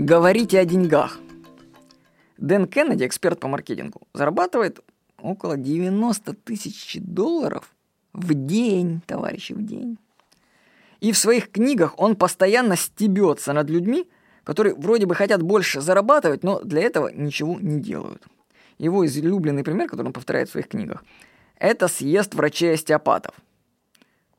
Говорите о деньгах. Дэн Кеннеди, эксперт по маркетингу, зарабатывает около 90 тысяч долларов в день, товарищи, в день. И в своих книгах он постоянно стебется над людьми, которые вроде бы хотят больше зарабатывать, но для этого ничего не делают. Его излюбленный пример, который он повторяет в своих книгах, это съезд врачей-остеопатов.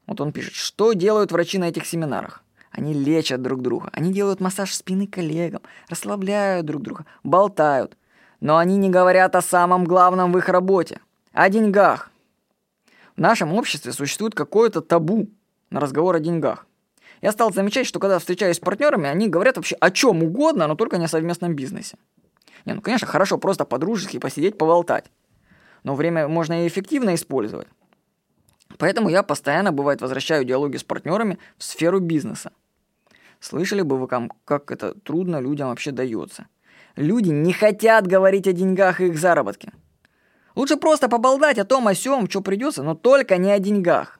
Вот он пишет, что делают врачи на этих семинарах. Они лечат друг друга, они делают массаж спины коллегам, расслабляют друг друга, болтают. Но они не говорят о самом главном в их работе – о деньгах. В нашем обществе существует какое-то табу на разговор о деньгах. Я стал замечать, что когда встречаюсь с партнерами, они говорят вообще о чем угодно, но только не о совместном бизнесе. Не, ну, конечно, хорошо просто по-дружески посидеть, поболтать. Но время можно и эффективно использовать. Поэтому я постоянно, бывает, возвращаю диалоги с партнерами в сферу бизнеса. Слышали бы вы, как это трудно людям вообще дается. Люди не хотят говорить о деньгах и их заработке. Лучше просто поболтать о том, о сём, что придется, но только не о деньгах.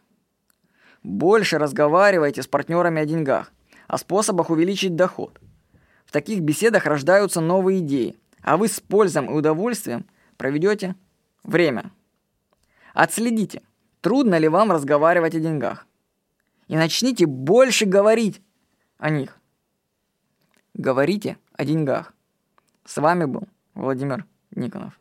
Больше разговаривайте с партнерами о деньгах, о способах увеличить доход. В таких беседах рождаются новые идеи, а вы с пользом и удовольствием проведете время. Отследите, трудно ли вам разговаривать о деньгах. И начните больше говорить о них. Говорите о деньгах. С вами был Владимир Никонов.